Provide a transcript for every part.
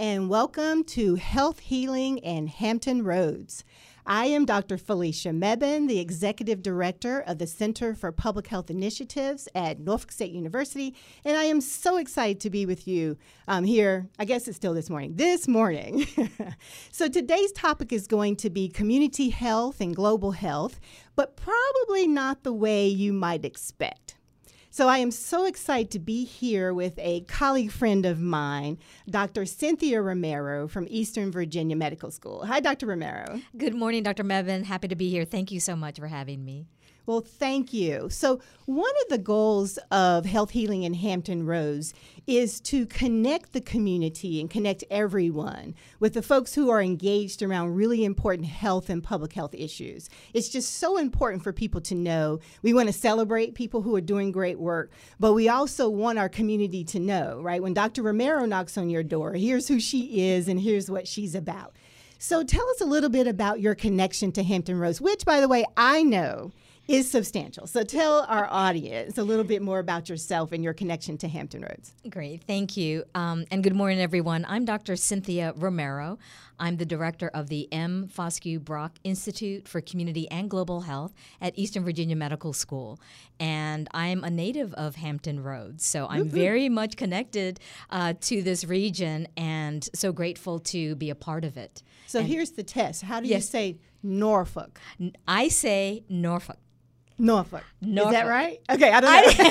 and welcome to Health Healing and Hampton Roads. I am Dr. Felicia Mebane, the Executive Director of the Center for Public Health Initiatives at Norfolk State University, and I am so excited to be with you um, here. I guess it's still this morning. This morning. so today's topic is going to be community health and global health, but probably not the way you might expect. So I am so excited to be here with a colleague friend of mine, Dr. Cynthia Romero from Eastern Virginia Medical School. Hi, Dr. Romero. Good morning, Dr. Mebane. Happy to be here. Thank you so much for having me. Well, thank you. So, one of the goals of Health Healing in Hampton Roads is to connect the community and connect everyone with the folks who are engaged around really important health and public health issues. It's just so important for people to know. We want to celebrate people who are doing great work, but we also want our community to know, right? When Dr. Romero knocks on your door, here's who she is and here's what she's about. So, tell us a little bit about your connection to Hampton Roads, which, by the way, I know is substantial. So tell our audience a little bit more about yourself and your connection to Hampton Roads. Great, thank you. Um, and good morning, everyone. I'm Dr. Cynthia Romero. I'm the director of the M. Foscue Brock Institute for Community and Global Health at Eastern Virginia Medical School. And I'm a native of Hampton Roads. So I'm very much connected uh, to this region and so grateful to be a part of it. So and here's the test. How do yes, you say Norfolk? I say Norfolk. Norfolk. Norfolk. Is that right? Okay, I don't know.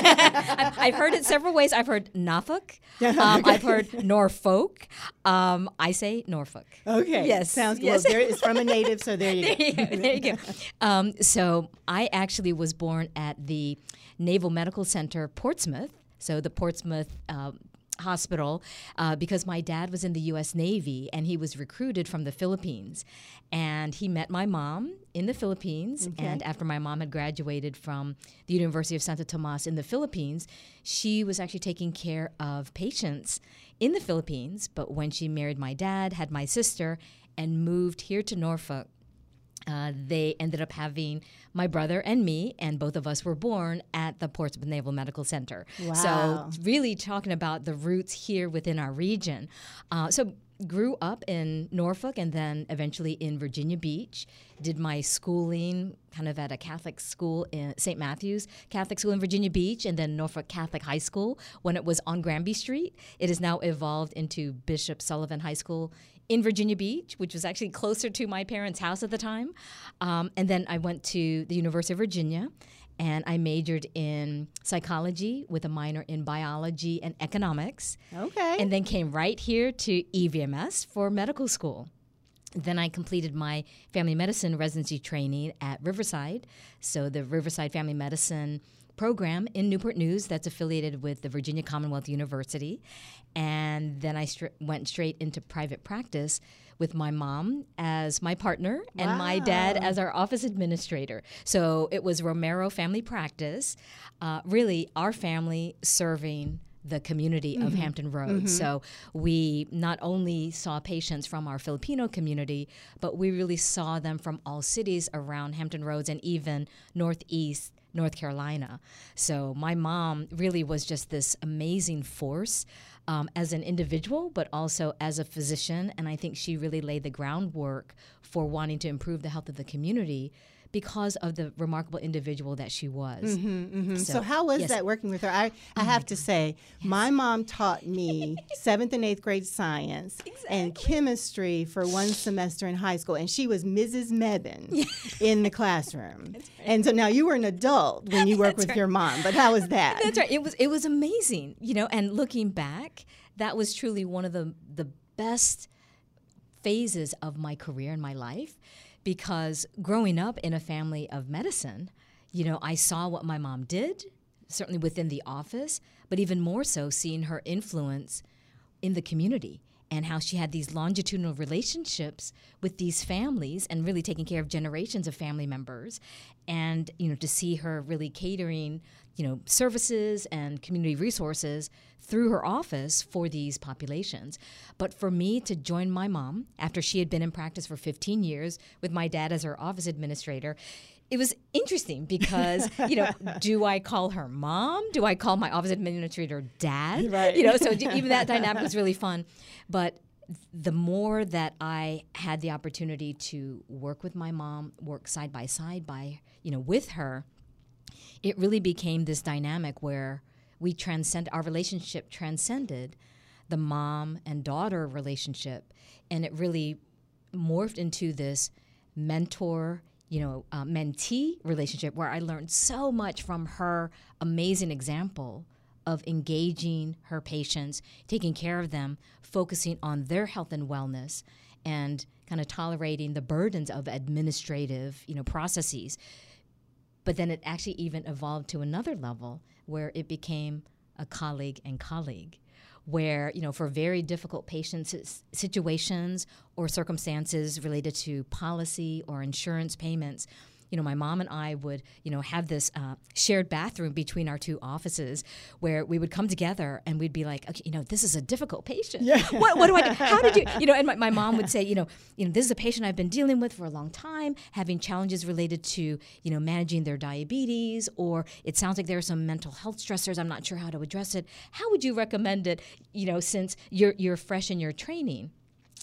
I, have heard it several ways. I've heard Norfolk. Um, I've heard Norfolk. Um, I say Norfolk. Okay. Yes. Sounds good. Yes. Well, there, it's from a native, so there you there go. You go. There you go. Um, so I actually was born at the Naval Medical Center, Portsmouth. So the Portsmouth uh, hospital uh, because my dad was in the U.S. Navy and he was recruited from the Philippines. And he met my mom in the Philippines. Okay. And after my mom had graduated from the University of Santo Tomas in the Philippines, she was actually taking care of patients in the Philippines. But when she married my dad, had my sister, and moved here to Norfolk, uh, they ended up having my brother and me, and both of us were born at the Portsmouth Naval Medical Center. Wow. So, really talking about the roots here within our region. Uh, so, grew up in Norfolk and then eventually in Virginia Beach. Did my schooling kind of at a Catholic school in St. Matthew's Catholic School in Virginia Beach and then Norfolk Catholic High School when it was on Granby Street. It has now evolved into Bishop Sullivan High School in Virginia Beach, which was actually closer to my parents' house at the time. Um, and then I went to the University of Virginia and I majored in psychology with a minor in biology and economics. Okay. And then came right here to EVMS for medical school. Then I completed my family medicine residency training at Riverside. So the Riverside Family Medicine program in Newport News that's affiliated with the Virginia Commonwealth University. And then I went straight into private practice with my mom as my partner wow. and my dad as our office administrator. So it was Romero Family Practice, uh, really our family serving the community mm-hmm. of Hampton Roads. Mm-hmm. So we not only saw patients from our Filipino community, but we really saw them from all cities around Hampton Roads and even Northeast North Carolina. So my mom really was just this amazing force um, as an individual, but also as a physician. And I think she really laid the groundwork for wanting to improve the health of the community because of the remarkable individual that she was. Mm-hmm, mm-hmm. So, so, how was yes. that working with her? I, I oh have to say, yes. my mom taught me seventh and eighth grade science exactly. and chemistry for one semester in high school, and she was Mrs. Mebane in the classroom. Right. And so now you were an adult when you worked with right. your mom, but how was that? That's right. It was it was amazing, you know. And looking back, that was truly one of the the best phases of my career and my life because growing up in a family of medicine, you know, I saw what my mom did, certainly within the office, but even more so seeing her influence in the community and how she had these longitudinal relationships with these families and really taking care of generations of family members and you know to see her really catering you know services and community resources through her office for these populations. But for me to join my mom after she had been in practice for 15 years with my dad as her office administrator it was interesting because you know do i call her mom? Do i call my office administrator dad? Right. You know so even that dynamic was really fun. But the more that I had the opportunity to work with my mom, work side by side by, you know, with her, it really became this dynamic where we transcend our relationship transcended the mom and daughter relationship. And it really morphed into this mentor you know uh, mentee relationship where i learned so much from her amazing example of engaging her patients taking care of them focusing on their health and wellness and kind of tolerating the burdens of administrative you know processes. But then it actually even evolved to another level where it became a colleague and colleague where you know for very difficult patients situations or circumstances related to policy or insurance payments you know, my mom and I would, you know, have this uh, shared bathroom between our two offices where we would come together and we'd be like, okay, you know, this is a difficult patient. Yeah. what, what do I do? How did you, you know, and my, my mom would say, you know, you know, this is a patient I've been dealing with for a long time, having challenges related to, you know, managing their diabetes, or it sounds like there are some mental health stressors. I'm not sure how to address it. How would you recommend it, you know, since you're, you're fresh in your training?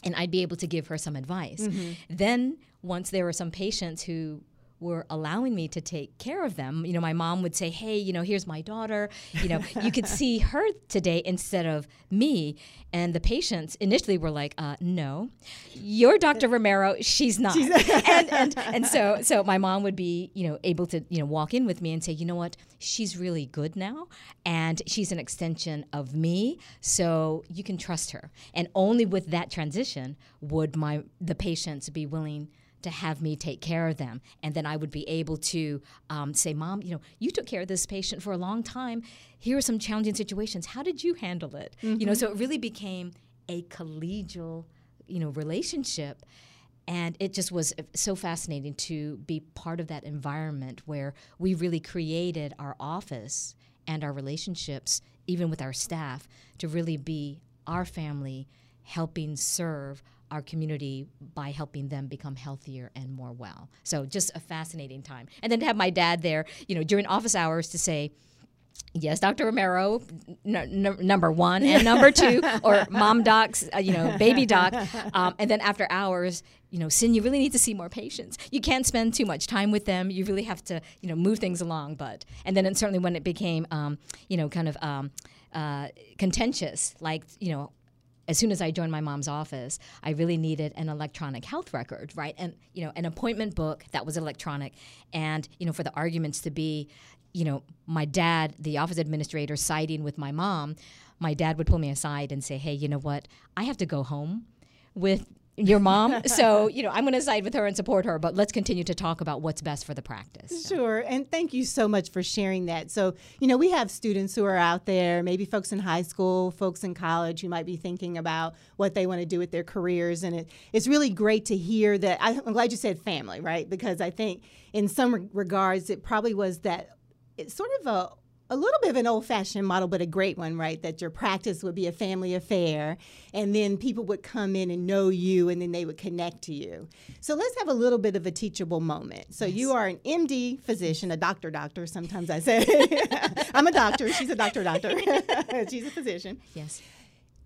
And I'd be able to give her some advice. Mm-hmm. Then, once there were some patients who were allowing me to take care of them. You know, my mom would say, "Hey, you know, here's my daughter. You know, you could see her today instead of me." And the patients initially were like, uh, "No, you're Dr. Romero. She's not." and, and and so so my mom would be you know able to you know walk in with me and say, "You know what? She's really good now, and she's an extension of me. So you can trust her." And only with that transition would my the patients be willing to have me take care of them. And then I would be able to um, say, Mom, you know, you took care of this patient for a long time. Here are some challenging situations. How did you handle it? Mm-hmm. You know, so it really became a collegial, you know, relationship. And it just was so fascinating to be part of that environment where we really created our office and our relationships, even with our staff, to really be our family helping serve our community by helping them become healthier and more well. So just a fascinating time. And then to have my dad there, you know, during office hours to say, Yes, Dr. Romero, n- n- number one, and number two, or mom docs, uh, you know, baby doc. Um, and then after hours, you know, Sin, you really need to see more patients. You can't spend too much time with them. You really have to, you know, move things along. But, and then certainly when it became, um, you know, kind of um, uh, contentious, like, you know, as soon as I joined my mom's office, I really needed an electronic health record, right? And you know, an appointment book that was electronic, and you know, for the arguments to be, you know, my dad, the office administrator, siding with my mom, my dad would pull me aside and say, "Hey, you know what? I have to go home with your mom. so, you know, I'm going to side with her and support her, but let's continue to talk about what's best for the practice. So. Sure. And thank you so much for sharing that. So, you know, we have students who are out there, maybe folks in high school, folks in college who might be thinking about what they want to do with their careers. And it, it's really great to hear that. I, I'm glad you said family, right? Because I think in some regards, it probably was that it's sort of a a little bit of an old fashioned model, but a great one, right? That your practice would be a family affair, and then people would come in and know you, and then they would connect to you. So let's have a little bit of a teachable moment. So yes. you are an MD physician, a doctor, doctor. Sometimes I say, I'm a doctor. She's a doctor, doctor. She's a physician. Yes.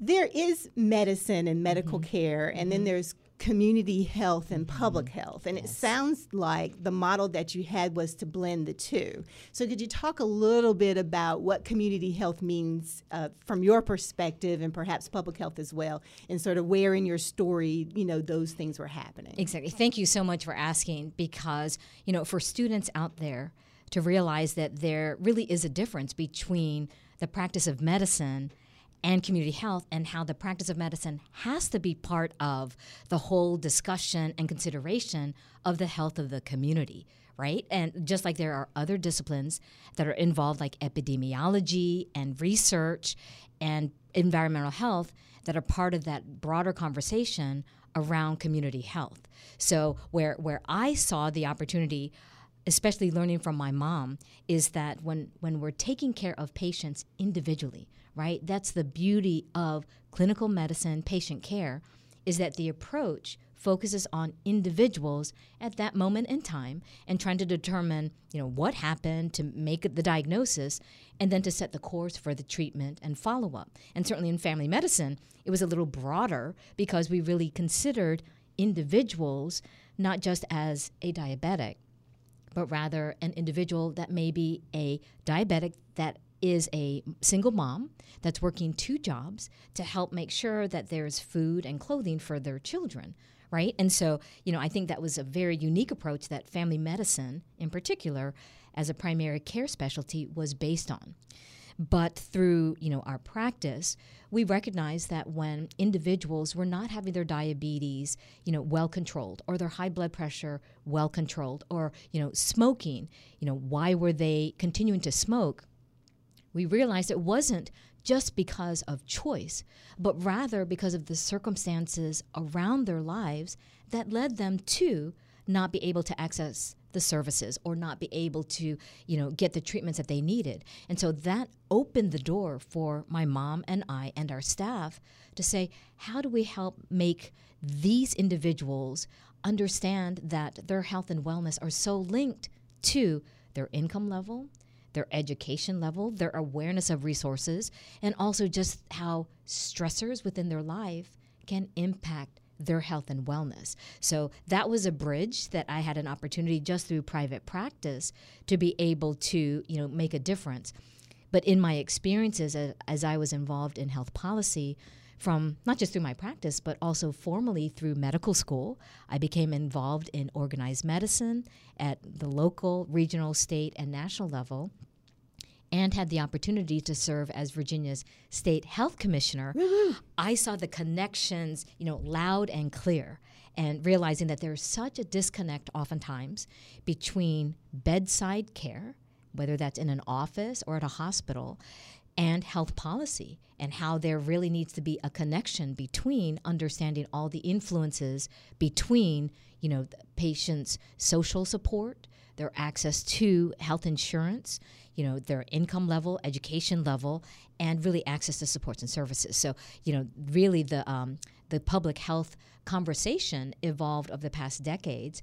There is medicine and medical mm-hmm. care, and mm-hmm. then there's community health and public mm-hmm. health. And yes. it sounds like the model that you had was to blend the two. So, could you talk a little bit about what community health means uh, from your perspective and perhaps public health as well, and sort of where in your story, you know, those things were happening? Exactly. Thank you so much for asking because, you know, for students out there to realize that there really is a difference between the practice of medicine and community health and how the practice of medicine has to be part of the whole discussion and consideration of the health of the community right? And just like there are other disciplines that are involved like epidemiology and research and environmental health that are part of that broader conversation around community health. So where where i saw the opportunity especially learning from my mom is that when when we're taking care of patients individually right? That's the beauty of clinical medicine, patient care, is that the approach focuses on individuals at that moment in time and trying to determine, you know, what happened to make the diagnosis and then to set the course for the treatment and follow up. And certainly in family medicine, it was a little broader because we really considered individuals not just as a diabetic, but rather an individual that may be a diabetic that is a single mom that's working two jobs to help make sure that there's food and clothing for their children right? And so, you know, I think that was a very unique approach that family medicine, in particular, as a primary care specialty, was based on. But through, you know, our practice, we recognized that when individuals were not having their diabetes, you know, well controlled or their high blood pressure well controlled or, you know, smoking, you know, why were they continuing to smoke? We realized it wasn't just because of choice, but rather because of the circumstances around their lives that led them to not be able to access the services or not be able to, you know, get the treatments that they needed. And so that opened the door for my mom and I and our staff to say, how do we help make these individuals understand that their health and wellness are so linked to their income level, their education level, their awareness of resources, and also just how stressors within their life can impact their health and wellness. So that was a bridge that I had an opportunity just through private practice to be able to, you know, make a difference. But in my experiences as, as I was involved in health policy, from not just through my practice, but also formally through medical school. I became involved in organized medicine at the local, regional, state, and national level. And had the opportunity to serve as Virginia's state health commissioner. I saw the connections, you know, loud and clear, and realizing that there's such a disconnect oftentimes between bedside care, whether that's in an office or at a hospital, and health policy and how there really needs to be a connection between understanding all the influences between you know patients social support their access to health insurance you know their income level education level and really access to supports and services. So you know really the um, the public health conversation evolved over the past decades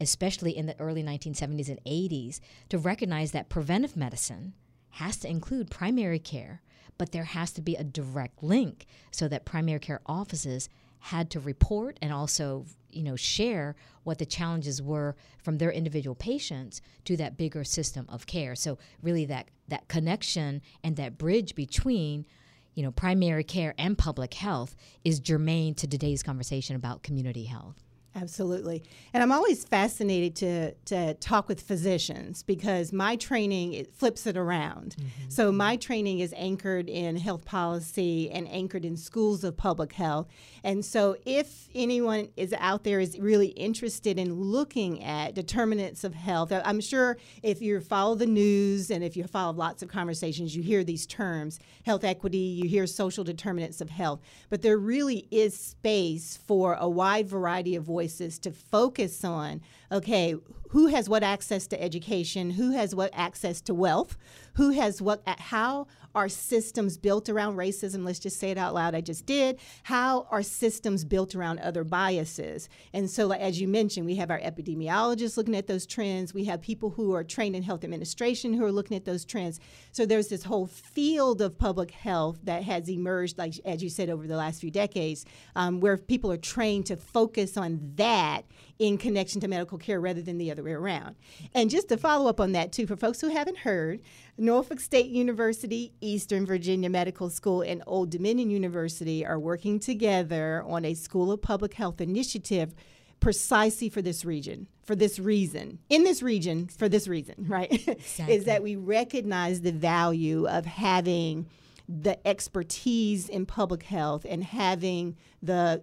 especially in the early 1970s and 80s to recognize that preventive medicine has to include primary care, but there has to be a direct link so that primary care offices had to report and also you know share what the challenges were from their individual patients to that bigger system of care. So really that that connection and that bridge between you know primary care and public health is germane to today's conversation about community health Absolutely. And I'm always fascinated to, to talk with physicians because my training it flips it around. Mm-hmm. So my training is anchored in health policy and anchored in schools of public health. And so if anyone is out there is really interested in looking at determinants of health, I'm sure if you follow the news and if you follow lots of conversations, you hear these terms, health equity, you hear social determinants of health. But there really is space for a wide variety of voices voices to focus on okay, who has what access to education, who has what access to wealth, who has what, how are systems built around racism? Let's just say it out loud. I just did. How are systems built around other biases? And so, as you mentioned, we have our epidemiologists looking at those trends. We have people who are trained in health administration who are looking at those trends. So there's this whole field of public health that has emerged, like as you said, over the last few decades, um, where people are trained to focus on that in connection to medical care rather than the other way around. And just to follow up on that, too, for folks who haven't heard, Norfolk State University, Eastern Virginia Medical School, and Old Dominion University are working together on a School of Public Health initiative precisely for this region, for this reason, in this region, for this reason, right? Exactly. Is that we recognize the value of having the expertise in public health and having the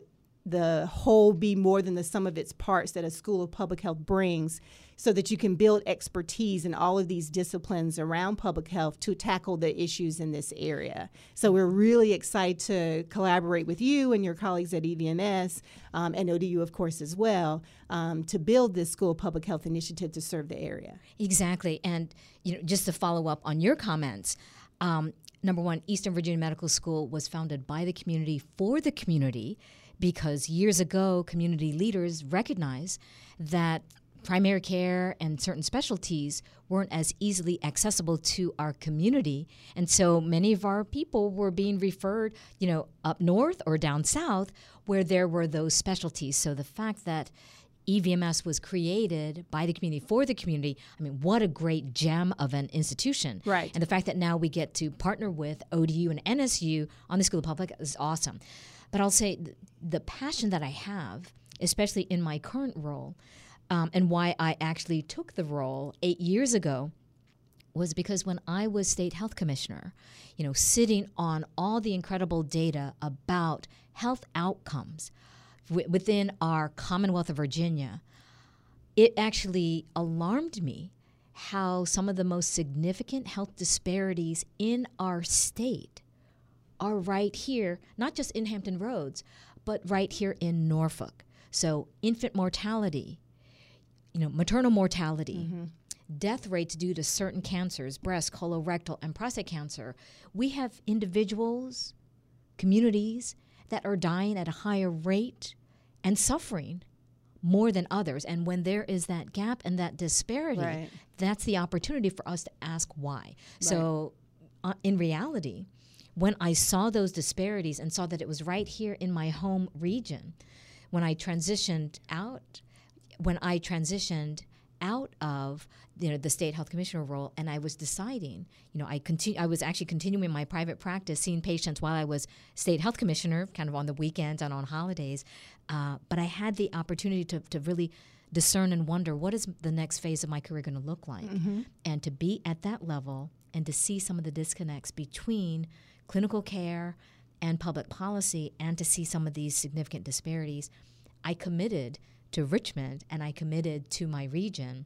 the whole be more than the sum of its parts that a school of public health brings so that you can build expertise in all of these disciplines around public health to tackle the issues in this area. So we're really excited to collaborate with you and your colleagues at EVMS um, and ODU, of course, as well, um, to build this school of public health initiative to serve the area. Exactly. And you know, just to follow up on your comments, um, number one, Eastern Virginia Medical School was founded by the community for the community because years ago, community leaders recognized that primary care and certain specialties weren't as easily accessible to our community and so many of our people were being referred you know up north or down south where there were those specialties so the fact that EVMS was created by the community for the community. I mean, what a great gem of an institution. Right. And the fact that now we get to partner with ODU and NSU on the School of Public is awesome. But I'll say th- the passion that I have, especially in my current role, um, and why I actually took the role eight years ago was because when I was state health commissioner, you know, sitting on all the incredible data about health outcomes w- within our Commonwealth of Virginia, it actually alarmed me how some of the most significant health disparities in our state are right here, not just in Hampton Roads, but right here in Norfolk. So, infant mortality, you know, maternal mortality, mm-hmm. death rates due to certain cancers, breast, colorectal, and prostate cancer. We have individuals, communities that are dying at a higher rate and suffering more than others. And when there is that gap and that disparity, right. that's the opportunity for us to ask why. Right. So, uh, in reality, when I saw those disparities and saw that it was right here in my home region, when I transitioned out, when I transitioned out of you know the state health commissioner role and I was deciding you know I continue I was actually continuing my private practice seeing patients while I was state health commissioner kind of on the weekends and on holidays uh, but I had the opportunity to, to really discern and wonder what is the next phase of my career going to look like mm-hmm. and to be at that level and to see some of the disconnects between clinical care and public policy and to see some of these significant disparities, I committed to Richmond and I committed to my region,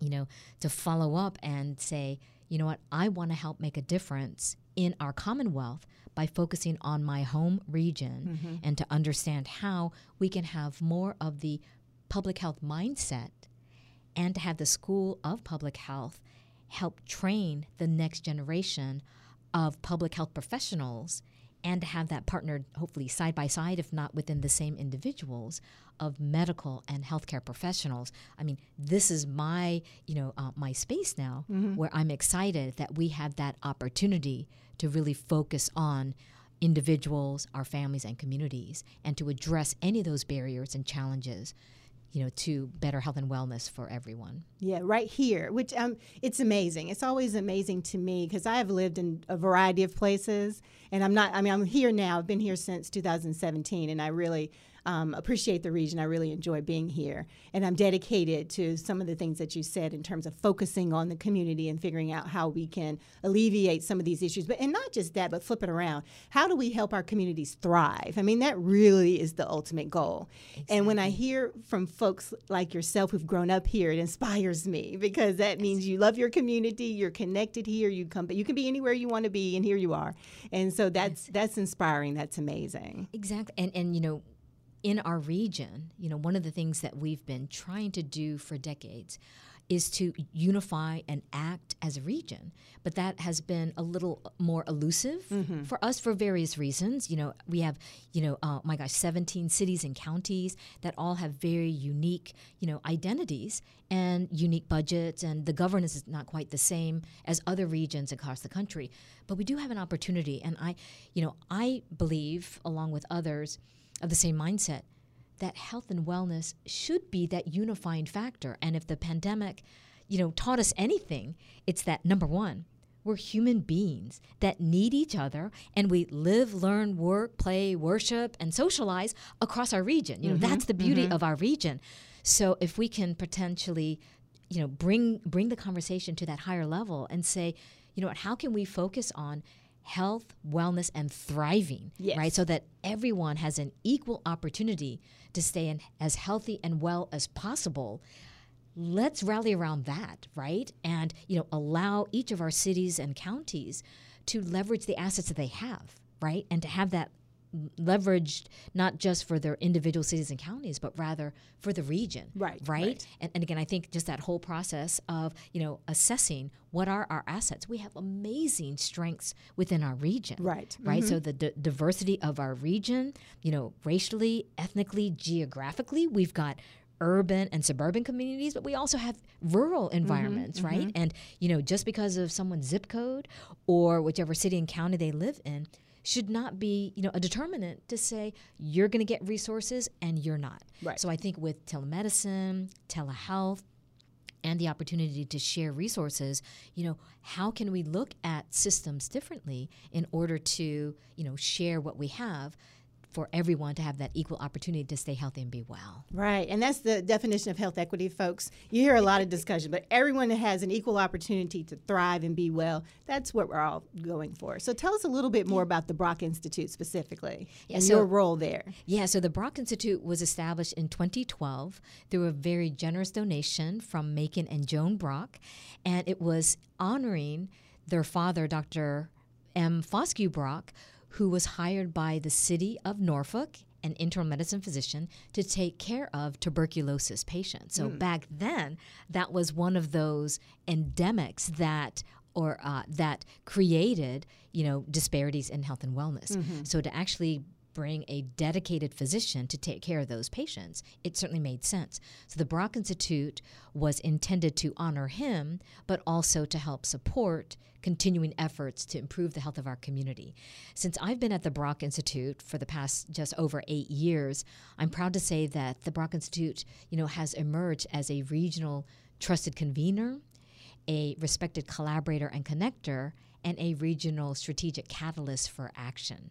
you know, to follow up and say, you know what, I want to help make a difference in our Commonwealth by focusing on my home region mm-hmm. and to understand how we can have more of the public health mindset and to have the School of Public Health help train the next generation of public health professionals and to have that partnered hopefully side by side if not within the same individuals of medical and healthcare professionals i mean this is my you know uh, my space now mm-hmm. where i'm excited that we have that opportunity to really focus on individuals our families and communities and to address any of those barriers and challenges you know, to better health and wellness for everyone. Yeah, right here, which um, it's amazing. It's always amazing to me because I have lived in a variety of places, and I'm not. I mean, I'm here now. I've been here since 2017, and I really um, appreciate the region. I really enjoy being here. And I'm dedicated to some of the things that you said in terms of focusing on the community and figuring out how we can alleviate some of these issues. But and not just that, but flip it around. How do we help our communities thrive? I mean, that really is the ultimate goal. Exactly. And when I hear from folks like yourself who've grown up here, it inspires me because that means you love your community, you're connected here, you come but you can be anywhere you want to be and here you are. And so that's that's inspiring. That's amazing. Exactly. And and you know, in our region, you know, one of the things that we've been trying to do for decades is to unify and act as a region. But that has been a little more elusive mm-hmm. for us for various reasons. You know, we have, you know, uh, my gosh, 17 cities and counties that all have very unique, you know, identities and unique budgets, and the governance is not quite the same as other regions across the country. But we do have an opportunity, and I, you know, I believe, along with others, of the same mindset that health and wellness should be that unifying factor. And if the pandemic, you know, taught us anything, it's that number one, we're human beings that need each other and we live, learn, work, play, worship, and socialize across our region. You know, mm-hmm, that's the beauty mm-hmm. of our region. So if we can potentially, you know, bring bring the conversation to that higher level and say, you know what, how can we focus on health, wellness, and thriving, yes. right? So that everyone has an equal opportunity to stay in as healthy and well as possible. Let's rally around that, right? And you know, allow each of our cities and counties to leverage the assets that they have, right? And to have that leveraged not just for their individual cities and counties, but rather for the region. Right. Right. right. And, and again, I think just that whole process of you know assessing what are our assets. We have amazing strengths within our region. Right. Right. Mm-hmm. So the d- diversity of our region, you know, racially, ethnically, geographically, we've got urban and suburban communities, but we also have rural Mm-hmm, environments, right? And you know, just because of someone's zip code or whichever city and county they live in should not be, you know, a determinant to say you're going to get resources and you're not. Right. So I think with telemedicine, telehealth, and the opportunity to share resources, you know, how can we look at systems differently in order to, you know, share what we have for everyone to have that equal opportunity to stay healthy and be well. Right. And that's the definition of health equity, folks. You hear a lot of discussion, but everyone has an equal opportunity to thrive and be well, that's what we're all going for. So tell us a little bit more about the Brock Institute specifically Yeah, and so- your role there. Yeah, so the Brock Institute was established in 2012 through a very generous donation from Macon and Joan Brock, and it was honoring their father, Dr. M. Foscue Brock, who was hired by the city of Norfolk, an internal medicine physician, to take care of tuberculosis patients. So back then, that was one of those endemics that or uh, that created, you know, disparities in health and wellness. So to actually bring a dedicated physician to take care of those patients, it certainly made sense. So the Brock Institute was intended to honor him, but also to help support continuing efforts to improve the health of our community. Since I've been at the Brock Institute for the past just over eight years, I'm proud to say that the Brock Institute, you know, has emerged as a regional trusted convener, a respected collaborator and connector, and a regional strategic catalyst for action.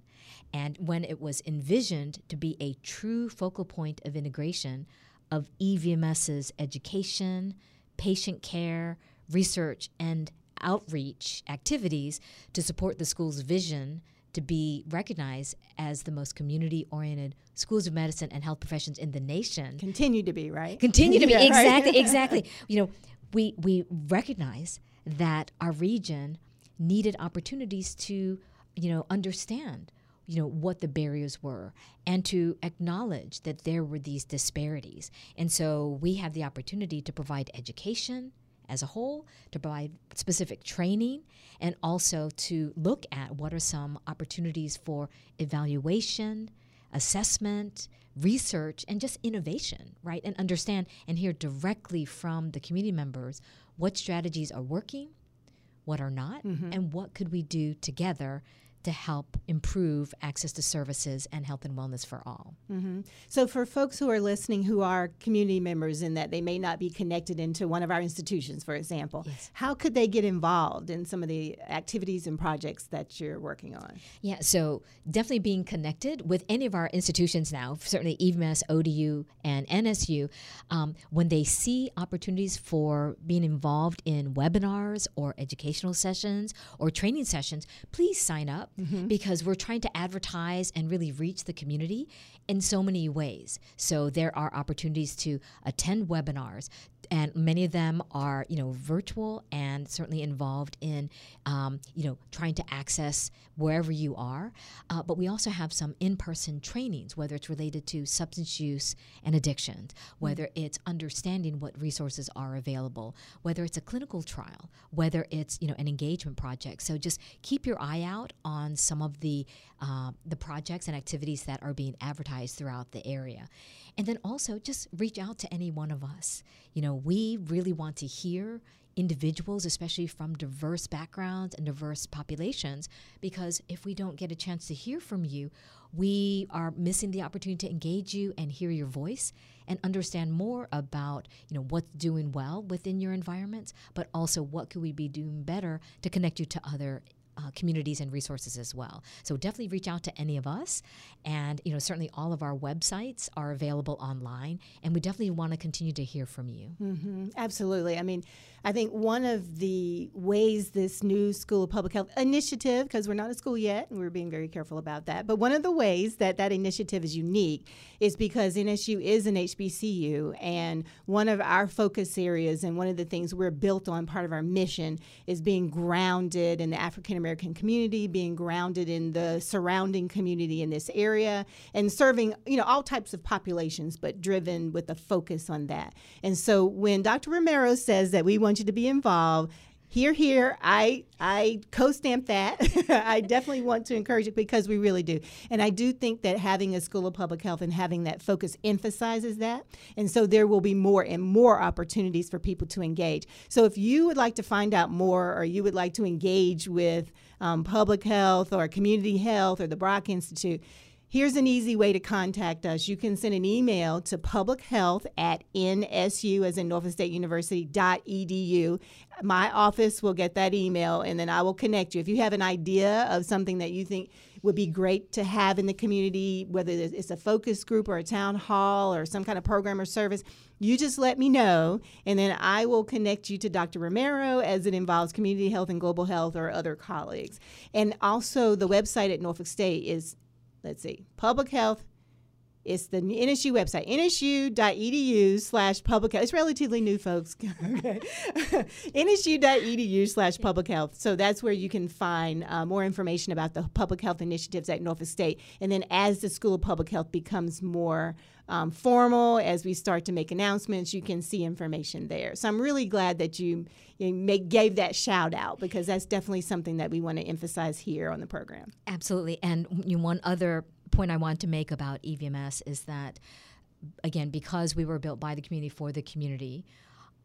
And when it was envisioned to be a true focal point of integration of EVMS's education, patient care, research, and outreach activities to support the school's vision to be recognized as the most community oriented schools of medicine and health professions in the nation Continue to be, right? continue to be Yeah, right. exactly exactly you know we we recognize that our region needed opportunities to you know understand you know what the barriers were and to acknowledge that there were these disparities and so we have the opportunity to provide education as a whole to provide specific training and also to look at what are some opportunities for evaluation assessment, research, and just innovation, right? And understand and hear directly from the community members what strategies are working, what are not, mm-hmm. and what could we do together to help improve access to services and health and wellness for all. So, for folks who are listening who are community members in that they may not be connected into one of our institutions, for example, Yes. how could they get involved in some of the activities and projects that you're working on? Yeah, so definitely being connected with any of our institutions now, certainly EVMS, ODU, and NSU, um, when they see opportunities for being involved in webinars or educational sessions or training sessions, please sign up because we're trying to advertise and really reach the community in so many ways. So there are opportunities to attend webinars, and many of them are you know virtual and certainly involved in um, you know trying to access wherever you are. Uh, but we also have some in-person trainings whether it's related to substance use and addictions whether it's understanding what resources are available whether it's a clinical trial whether it's you know an engagement project. So just keep your eye out on some of the uh, the projects and activities that are being advertised throughout the area and then also just reach out to any one of us. You know, we really want to hear individuals, especially from diverse backgrounds and diverse populations, because if we don't get a chance to hear from you, we are missing the opportunity to engage you and hear your voice and understand more about you know what's doing well within your environments but also what could we be doing better to connect you to other uh, communities and resources as well. So definitely reach out to any of us, and you know certainly all of our websites are available online, and we definitely want to continue to hear from you. hmm Absolutely. I mean, I think one of the ways this new School of Public Health initiative, because we're not a school yet, and we're being very careful about that, but one of the ways that that initiative is unique is because NSU is an HBCU, and one of our focus areas and one of the things we're built on, part of our mission, is being grounded in the African American community, being grounded in the surrounding community in this area, and serving you know all types of populations, but driven with a focus on that. And so when Dr. Romero says that we want you to be involved, here here i i co-stamp that. I definitely want to encourage it because we really do. And i do think that having a school of public health and having that focus emphasizes that. And so there will be more and more opportunities for people to engage. So if you would like to find out more or you would like to engage with um, public health or community health or the brock institute Here's an easy way to contact us. You can send an email to publichealth at nsu, as in Norfolk State University, dot edu. My office will get that email and then I will connect you. If you have an idea of something that you think would be great to have in the community, whether it's a focus group or a town hall or some kind of program or service, you just let me know, and then I will connect you to Dr. Romero as it involves community health and global health or other colleagues. And also, the website at Norfolk State is let's see, public health. It's the NSU website, nsu.edu slash public health. It's relatively new, folks. nsu.edu slash public health. So that's where you can find uh, more information about the public health initiatives at Norfolk State. And then as the School of Public Health becomes more um, formal, as we start to make announcements, you can see information there. So I'm really glad that you, you make, gave that shout out because that's definitely something that we want to emphasize here on the program. Absolutely. And one other point I want to make about EVMS is that, again, because we were built by the community for the community,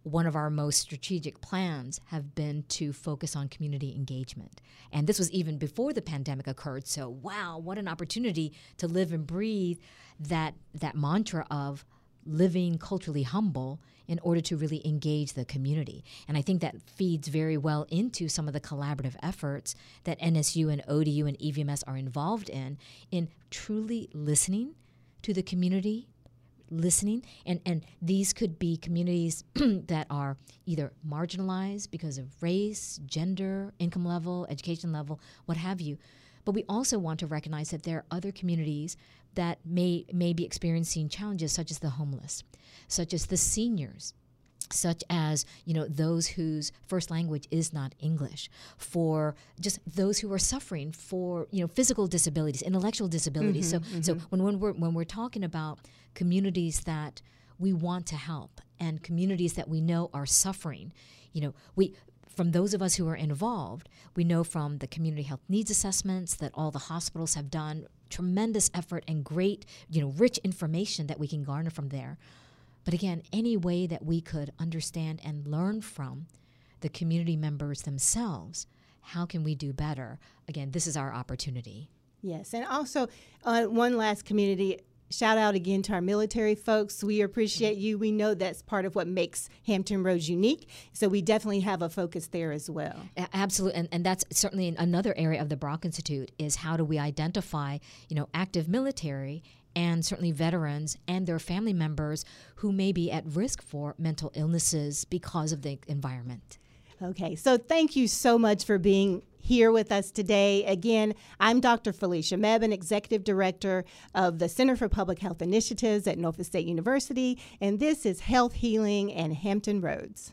one of our most strategic plans have been to focus on community engagement. And this was even before the pandemic occurred. So, wow, what an opportunity to live and breathe that that mantra of living culturally humble in order to really engage the community. And I think that feeds very well into some of the collaborative efforts that NSU and ODU and EVMS are involved in, in truly listening to the community, listening. And, and these could be communities that are either marginalized because of race, gender, income level, education level, what have you. But we also want to recognize that there are other communities that may, may be experiencing challenges, such as the homeless, such as the seniors, such as you know those whose first language is not english for just those who are suffering for you know physical disabilities intellectual disabilities mm-hmm, so mm-hmm. so when, when we're when we're talking about communities that we want to help and communities that we know are suffering you know we from those of us who are involved, we know from the community health needs assessments that all the hospitals have done tremendous effort and great, you know, rich information that we can garner from there. But again, any way that we could understand and learn from the community members themselves, how can we do better? Again, this is our opportunity. Yes, and also uh, one last community shout out again to our military folks. We appreciate you. We know that's part of what makes Hampton Roads unique. So we definitely have a focus there as well. Absolutely. And, and that's certainly another area of the Brock Institute is how do we identify, you know, active military and certainly veterans and their family members who may be at risk for mental illnesses because of the environment. Okay, so thank you so much for being here with us today. Again, I'm Dr. Felicia Mebane, Executive Director of the Center for Public Health Initiatives at Norfolk State University, and this is Health Healing and Hampton Roads.